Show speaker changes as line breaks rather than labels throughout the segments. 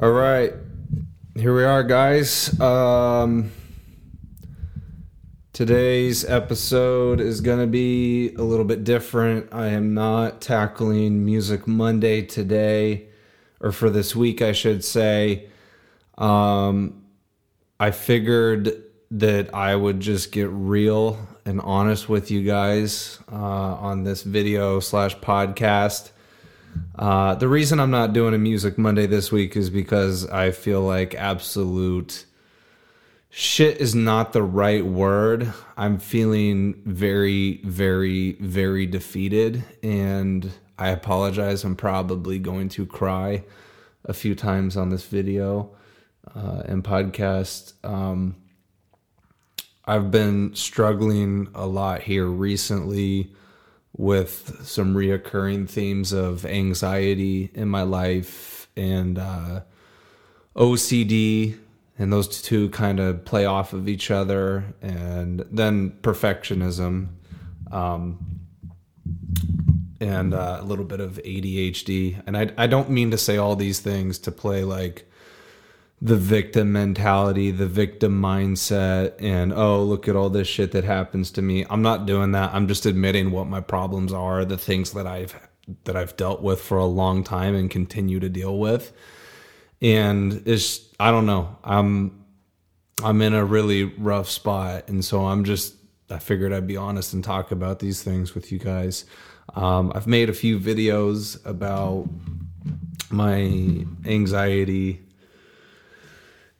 All right. Here we are, guys. Um, today's episode is going to be a little bit different. I am not tackling Music Monday today, or for this week, I should say. Um, I figured that I would just get real and honest with you guys uh, on this video slash podcast. Uh, the reason I'm not doing a Music Monday this week is because I feel like absolute shit is not the right word. I'm feeling very, very, very defeated, and I apologize. I'm probably going to cry a few times on this video uh, and podcast. Um, I've been struggling a lot here recently with some reoccurring themes of anxiety in my life and uh, OCD, and those two kind of play off of each other, and then perfectionism, um, and uh, a little bit of ADHD. And I, I don't mean to say all these things to play like the victim mentality, the victim mindset, and oh, look at all this shit that happens to me. I'm not doing that. I'm just admitting what my problems are, the things that I've that I've dealt with for a long time and continue to deal with. And it's I don't know. I'm I'm in a really rough spot, and so I'm just I figured I'd be honest and talk about these things with you guys. Um, I've made a few videos about my anxiety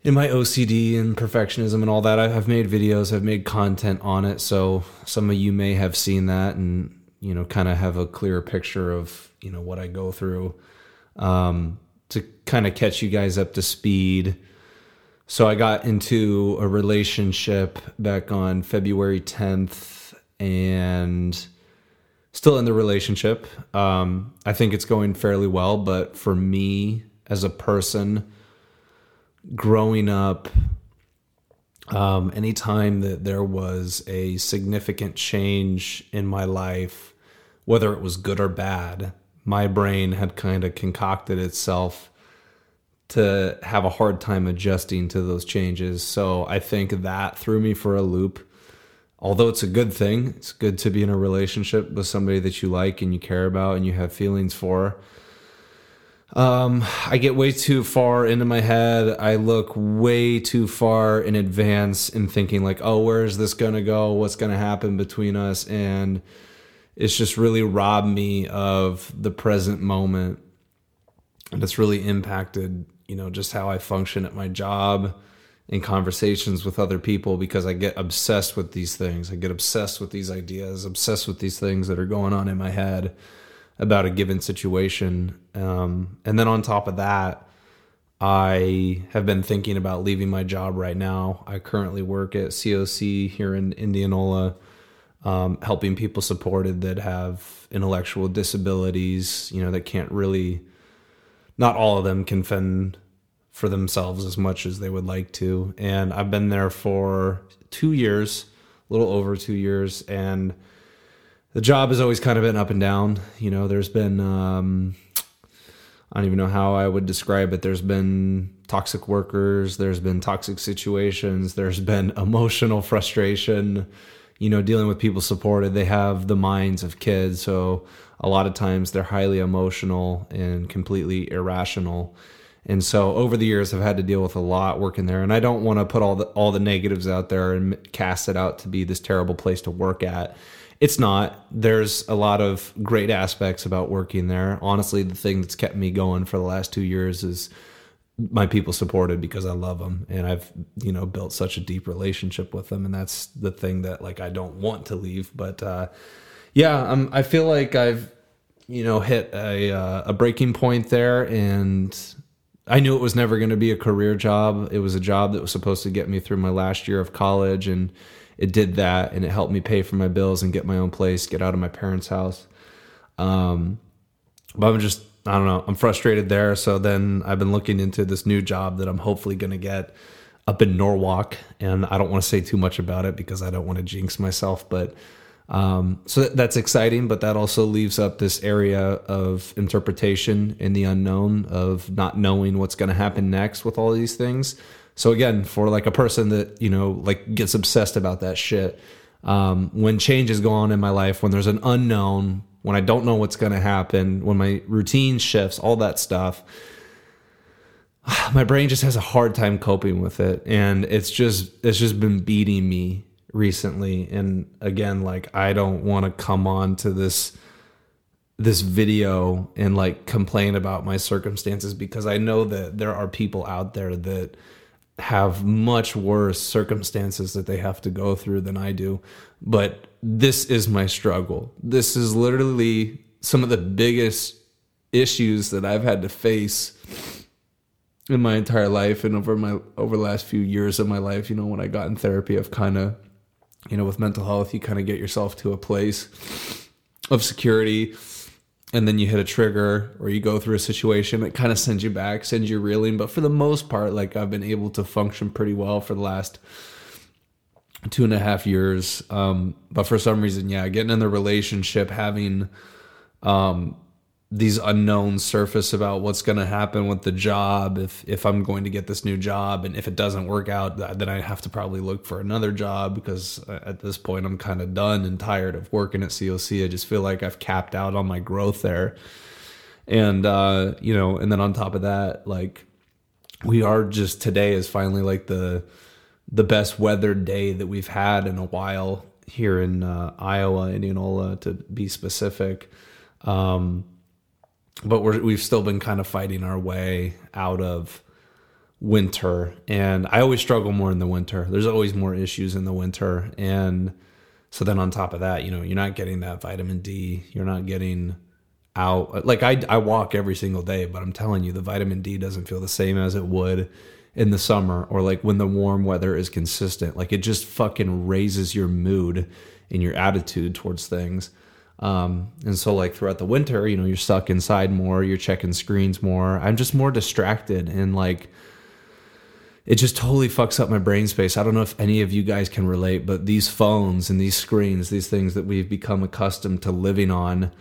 in my OCD and perfectionism and all that, I've made videos, I've made content on it. So some of you may have seen that and, you know, kind of have a clearer picture of, you know, what I go through um, to kind of catch you guys up to speed. So I got into a relationship back on February 10th and still in the relationship. Um, I think it's going fairly well, but for me as a person, growing up, um, anytime that there was a significant change in my life, whether it was good or bad, my brain had kind of concocted itself to have a hard time adjusting to those changes. So I think that threw me for a loop. Although it's a good thing, it's good to be in a relationship with somebody that you like and you care about and you have feelings for. Um, I get way too far into my head. I look way too far in advance in thinking like, oh, where is this gonna go? What's gonna happen between us? And it's just really robbed me of the present moment. And it's really impacted, you know, just how I function at my job in conversations with other people because I get obsessed with these things. I get obsessed with these ideas, obsessed with these things that are going on in my head about a given situation. Um, and then on top of that, I have been thinking about leaving my job right now. I currently work at COC here in Indianola, um, helping people supported that have intellectual disabilities, you know, that can't really, not all of them can fend for themselves as much as they would like to. And I've been there for two years, a little over two years. And the job has always kind of been up and down. You know, there's been um, I don't even know how I would describe it. There's been toxic workers, there's been toxic situations, there's been emotional frustration. You know, dealing with people supported, they have the minds of kids, so a lot of times they're highly emotional and completely irrational. And so over the years I've had to deal with a lot working there and I don't want to put all the all the negatives out there and cast it out to be this terrible place to work at it's not. There's a lot of great aspects about working there. Honestly, the thing that's kept me going for the last two years is my people supported because I love them and I've you know built such a deep relationship with them and that's the thing that like I don't want to leave but uh yeah I'm I feel like I've you know hit a uh, a breaking point there and I knew it was never going to be a career job it was a job that was supposed to get me through my last year of college and it did that and it helped me pay for my bills and get my own place, get out of my parents' house. Um, but I'm just, I don't know, I'm frustrated there. So then I've been looking into this new job that I'm hopefully going to get up in Norwalk. And I don't want to say too much about it because I don't want to jinx myself, but Um, so that's exciting, but that also leaves up this area of interpretation in the unknown of not knowing what's going to happen next with all these things. So again, for like a person that you know like gets obsessed about that shit, um, when changes go on in my life, when there's an unknown, when I don't know what's going to happen, when my routine shifts, all that stuff, my brain just has a hard time coping with it, and it's just it's just been beating me recently. And again, like I don't want to come on to this this video and like complain about my circumstances because I know that there are people out there that have much worse circumstances that they have to go through than I do. But this is my struggle. This is literally some of the biggest issues that I've had to face in my entire life and over my over the last few years of my life, you know, when I got in therapy, I've kind of, you know, with mental health, you kind of get yourself to a place of security and then you hit a trigger or you go through a situation that kind of sends you back, sends you reeling. But for the most part, like I've been able to function pretty well for the last two and a half years. Um, but for some reason, yeah, getting in the relationship, having um, these unknowns surface about what's going to happen with the job if if I'm going to get this new job and if it doesn't work out then I have to probably look for another job because uh, at this point I'm kind of done and tired of working at COC I just feel like I've capped out on my growth there. And uh you know and then on top of that like we are just today is finally like the the best weathered day that we've had in a while here in uh, Iowa Indianola to be specific. Um but we're, we've still been kind of fighting our way out of winter. And i always struggle more in the winter. There's always more issues in the winter. And so then on top of that you know you're not getting that vitamin d. You're not getting out like i, I walk every single day but i'm telling you the vitamin d doesn't feel the same as it would in the summer or like when the warm weather is consistent. Like it just fucking raises your mood and your attitude towards things um, and so like throughout the winter, you know, you're stuck inside more, you're checking screens more. I'm just more distracted and like it just totally fucks up my brain space. I don't know if any of you guys can relate, but these phones and these screens, these things that we've become accustomed to living on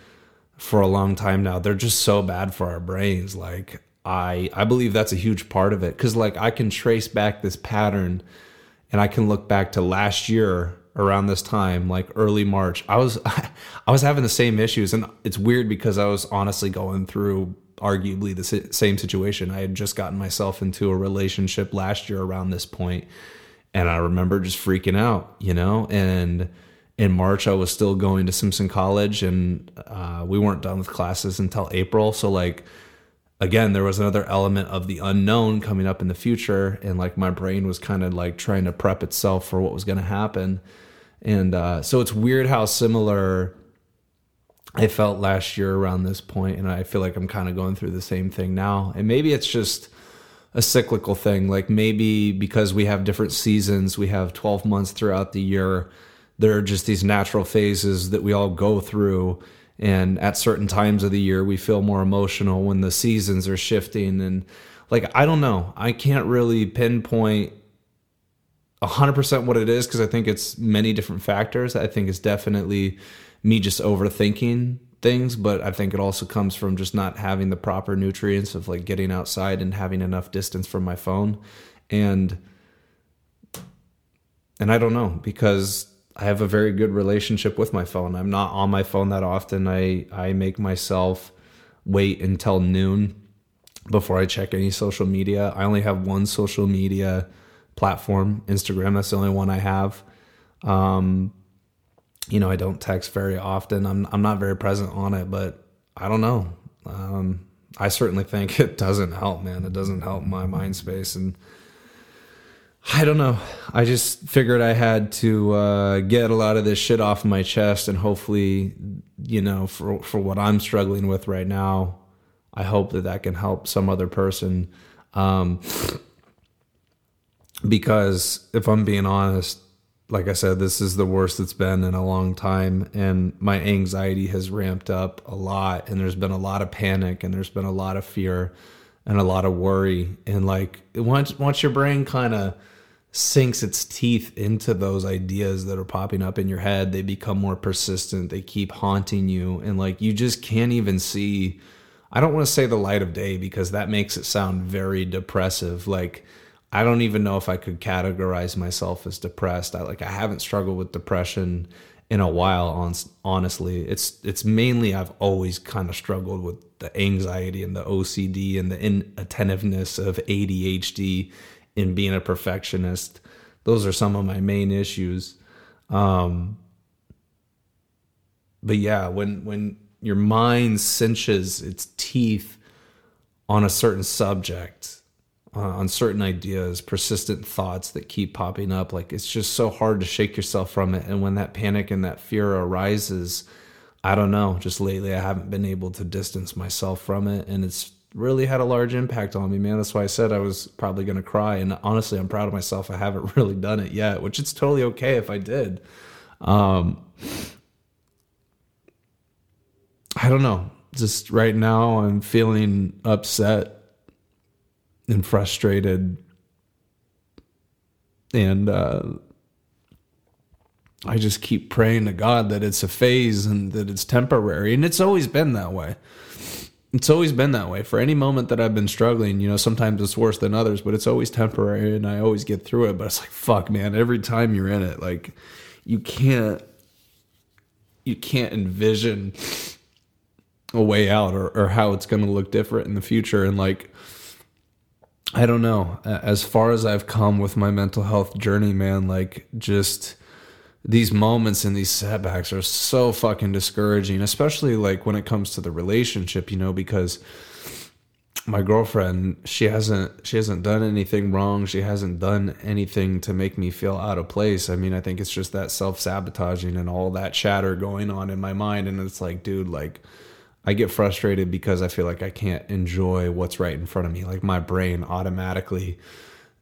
for a long time now, they're just so bad for our brains. Like I I believe that's a huge part of it cuz like I can trace back this pattern and I can look back to last year around this time, like early March, I was I was having the same issues, and it's weird because I was honestly going through arguably the same situation. I had just gotten myself into a relationship last year around this point, and I remember just freaking out, you know. And in March, I was still going to Simpson College, and uh, we weren't done with classes until April. So like again there was another element of the unknown coming up in the future and like my brain was kind of like trying to prep itself for what was going to happen and uh, so it's weird how similar I felt last year around this point, and I feel like I'm kind of going through the same thing now. And maybe it's just a cyclical thing. Like maybe because we have different seasons, we have 12 months throughout the year. There are just these natural phases that we all go through. And at certain times of the year, we feel more emotional when the seasons are shifting. And like, I don't know. I can't really pinpoint 100% what it is because I think it's many different factors. I think it's definitely me just overthinking things, but I think it also comes from just not having the proper nutrients of like getting outside and having enough distance from my phone. And and I don't know because I have a very good relationship with my phone. I'm not on my phone that often. I I make myself wait until noon before I check any social media. I only have one social media platform, Instagram. That's the only one I have. Um, you know, I don't text very often. I'm I'm not very present on it, but I don't know. Um, I certainly think it doesn't help, man. It doesn't help my mind space, and I don't know. I just figured I had to uh, get a lot of this shit off my chest, and hopefully, you know, for for what I'm struggling with right now, I hope that that can help some other person. Um, because if I'm being honest, like I said, this is the worst it's been in a long time. And my anxiety has ramped up a lot. And there's been a lot of panic and there's been a lot of fear and a lot of worry. And like once once your brain kind of sinks its teeth into those ideas that are popping up in your head. They become more persistent. They keep haunting you. And like you just can't even see, I don't want to say the light of day because that makes it sound very depressive. Like, I don't even know if I could categorize myself as depressed. I like I haven't struggled with depression in a while on honestly. It's it's mainly i've always kind of struggled with the anxiety and the ocd and the inattentiveness of adhd and being a perfectionist. Those are some of my main issues. Um but yeah when when your mind cinches its teeth on a certain subject uh, on certain ideas, persistent thoughts that keep popping up. Like it's just so hard to shake yourself from it. And when that panic and that fear arises, I don't know. Just lately, I haven't been able to distance myself from it, and it's really had a large impact on me, man. That's why I said I was probably going to cry. And honestly, I'm proud of myself. I haven't really done it yet, which it's totally okay if I did. Um, I don't know. Just right now, I'm feeling upset and frustrated and uh, I just keep praying to God that it's a phase and that it's temporary. And it's always been that way. It's always been that way. For any moment that I've been struggling, you know, sometimes it's worse than others, but it's always temporary and I always get through it. But it's like, fuck, man, every time you're in it, like, you can't, you can't envision a way out or, or how it's going to look different in the future. And like, I don't know. As far as I've come with my mental health journey, man, like just these moments and these setbacks are so fucking discouraging, especially like when it comes to the relationship, you know, because my girlfriend, she hasn't she hasn't done anything wrong. She hasn't done anything to make me feel out of place. I mean, I think it's just that self-sabotaging and all that chatter going on in my mind and it's like, dude, like I get frustrated because I feel like I can't enjoy what's right in front of me. Like my brain automatically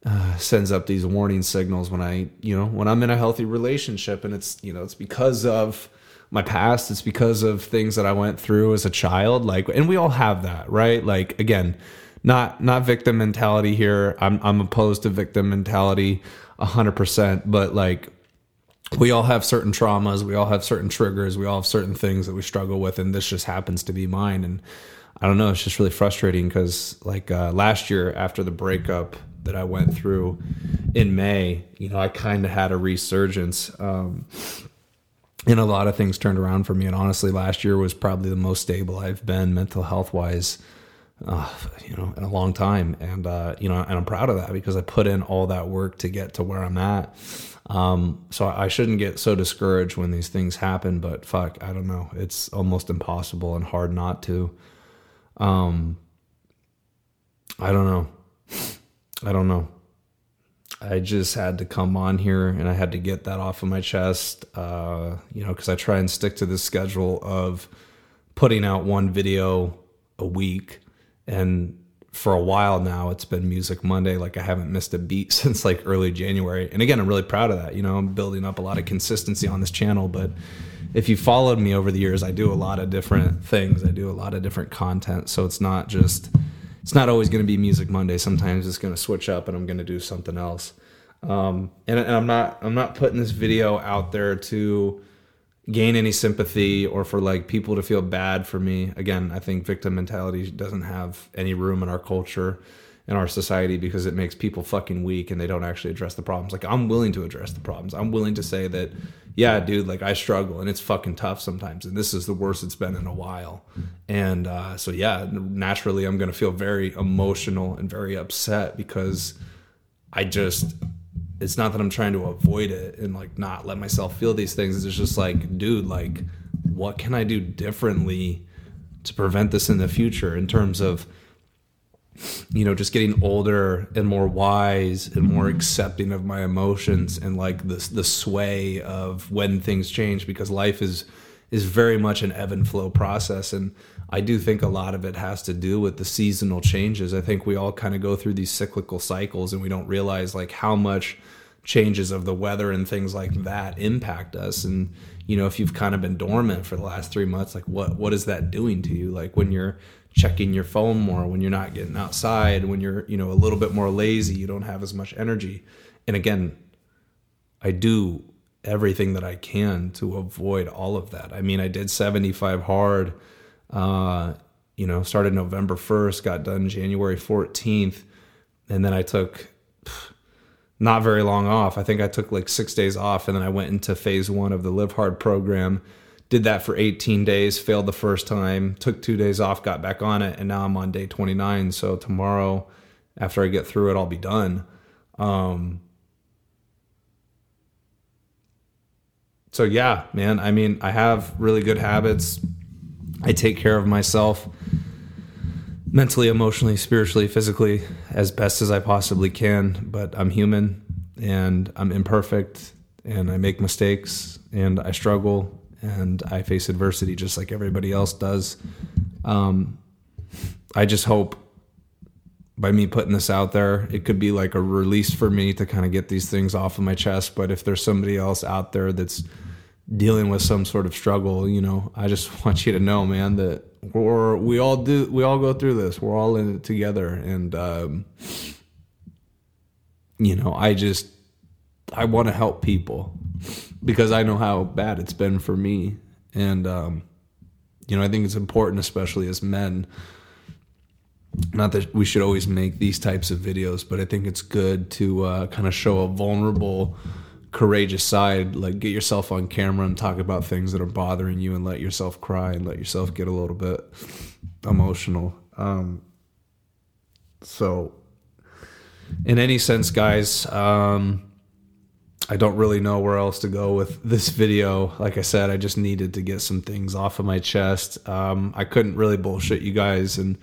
uh, sends up these warning signals when I, you know, when I'm in a healthy relationship, and it's, you know, it's because of my past. It's because of things that I went through as a child. Like, and we all have that, right? Like, again, not not victim mentality here. I'm I'm opposed to victim mentality, hundred percent. But like, we all have certain traumas, we all have certain triggers, we all have certain things that we struggle with, and this just happens to be mine. And I don't know, it's just really frustrating because, like uh, last year after the breakup that I went through in May, you know, I kind of had a resurgence. Um, and a lot of things turned around for me. And honestly, last year was probably the most stable I've been mental health wise, uh, you know, in a long time. And, uh, you know, and I'm proud of that because I put in all that work to get to where I'm at. Um, so I shouldn't get so discouraged when these things happen, but fuck, I don't know. It's almost impossible and hard not to. Um, I don't know. I don't know. I just had to come on here and I had to get that off of my chest, uh, you know, because I try and stick to the schedule of putting out one video a week. And for a while now it's been music monday. Like i haven't missed a beat since like early january. And again i'm really proud of that. You know i'm building up a lot of consistency on this channel. But if you followed me over the years i do a lot of different things. I do a lot of different content. So it's not just it's not always going to be music monday. Sometimes it's going to switch up and i'm going to do something else. Um, and, and i'm not i'm not putting this video out there to gain any sympathy or for like people to feel bad for me. Again, I think victim mentality doesn't have any room in our culture in our society because it makes people fucking weak and they don't actually address the problems. Like I'm willing to address the problems. I'm willing to say that yeah, dude, like I struggle and it's fucking tough sometimes and this is the worst it's been in a while. And uh, so yeah, naturally I'm going to feel very emotional and very upset because I just it's not that I'm trying to avoid it and like not let myself feel these things. It's just like, dude, like, what can I do differently to prevent this in the future in terms of, you know, just getting older and more wise and more accepting of my emotions and like the the sway of when things change because life is is very much an ebb and flow process and I do think a lot of it has to do with the seasonal changes. I think we all kind of go through these cyclical cycles and we don't realize like how much changes of the weather and things like that impact us. And you know if you've kind of been dormant for the last 3 months like what what is that doing to you? Like when you're checking your phone more when you're not getting outside when you're you know a little bit more lazy you don't have as much energy. And again, I do everything that I can to avoid all of that. I mean, I did 75 hard, uh, you know, started November 1st, got done January 14th, and then I took not very long off. I think I took like six days off, and then I went into phase one of the Live Hard program. Did that for 18 days, failed the first time, took two days off, got back on it, and now I'm on day 29. So tomorrow, after I get through it, I'll be done. Um, so yeah, man. I mean, I have really good habits. I take care of myself mentally, emotionally, spiritually, physically as best as I possibly can. But I'm human and I'm imperfect and I make mistakes and I struggle and I face adversity just like everybody else does. Um, I just hope by me putting this out there, it could be like a release for me to kind of get these things off of my chest. But if there's somebody else out there that's dealing with some sort of struggle, you know, I just want you to know, man, that we're we all do we all go through this. We're all in it together, and um, you know, I just I want to help people because I know how bad it's been for me, and um, you know, I think it's important, especially as men. Not that we should always make these types of videos, but I think it's good to uh, kind of show a vulnerable courageous side like get yourself on camera and talk about things that are bothering you and let yourself cry and let yourself get a little bit emotional. Um, so in any sense guys um, i don't really know where else to go with this video. Like i said i just needed to get some things off of my chest. Um, i couldn't really bullshit you guys and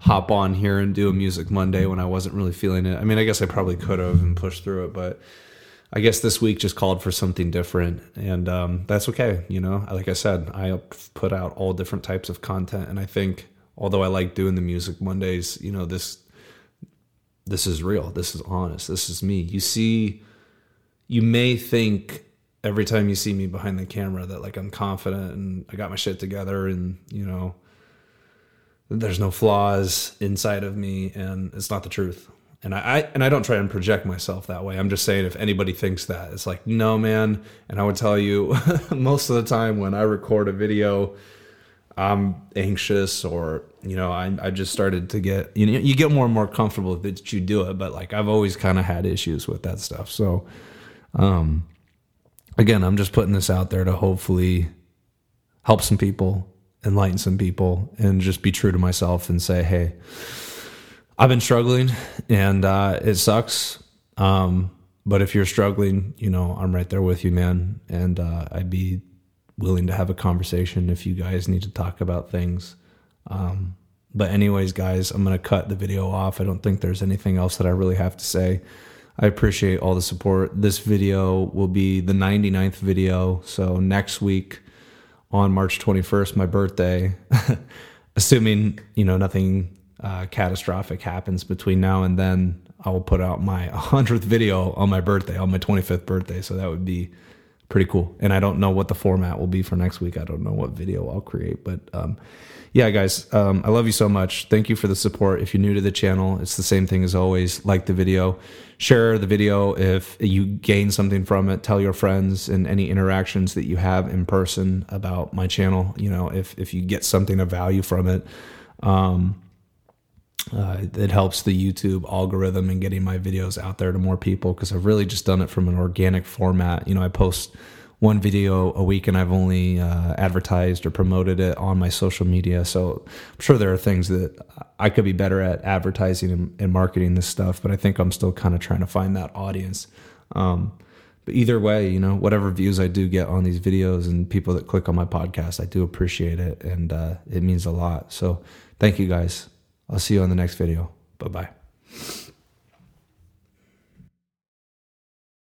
hop on here and do a music monday when i wasn't really feeling it i mean i guess i probably could have and pushed through it but I guess this week just called for something different, and um, that's okay. You know, like I said, I put out all different types of content, and I think although I like doing the music Mondays, you know this this is real. This is honest. This is me. You see, you may think every time you see me behind the camera that like I'm confident and I got my shit together, and you know there's no flaws inside of me, and it's not the truth and I, I, and I don't try and project myself that way. I'm just saying if anybody thinks that, it's like no man. And I would tell you most of the time when I record a video, I'm anxious or you know I I just started to get you know you get more and more comfortable that you do it, but like I've always kind of had issues with that stuff. So, um, again, I'm just putting this out there to hopefully help some people, enlighten some people, and just be true to myself and say, hey I've been struggling and uh, it sucks. Um, but if you're struggling, you know, I'm right there with you, man. And uh, I'd be willing to have a conversation if you guys need to talk about things. Um, but, anyways, guys, I'm going to cut the video off. I don't think there's anything else that I really have to say. I appreciate all the support. This video will be the 99th video. So, next week on March 21st, my birthday, assuming, you know, nothing uh, catastrophic happens between now and then, I will put out my 100th video on my birthday, on my 25th birthday. So that would be pretty cool. And I don't know what the format will be for next week. I don't know what video I'll create, but um, yeah, guys, um, I love you so much. Thank you for the support. If you're new to the channel, it's the same thing as always. Like the video, share the video if you gain something from it. Tell your friends and any interactions that you have in person about my channel. You know, if if you get something of value from it. Um, uh, it helps the YouTube algorithm and getting my videos out there to more people because I've really just done it from an organic format. You know, I post one video a week and I've only uh, advertised or promoted it on my social media. So I'm sure there are things that I could be better at advertising and, and marketing this stuff, but I think I'm still kind of trying to find that audience. Um, but either way, you know, whatever views I do get on these videos and people that click on my podcast, I do appreciate it and uh, it means a lot. So thank you guys. I'll see you on the next video. Bye bye.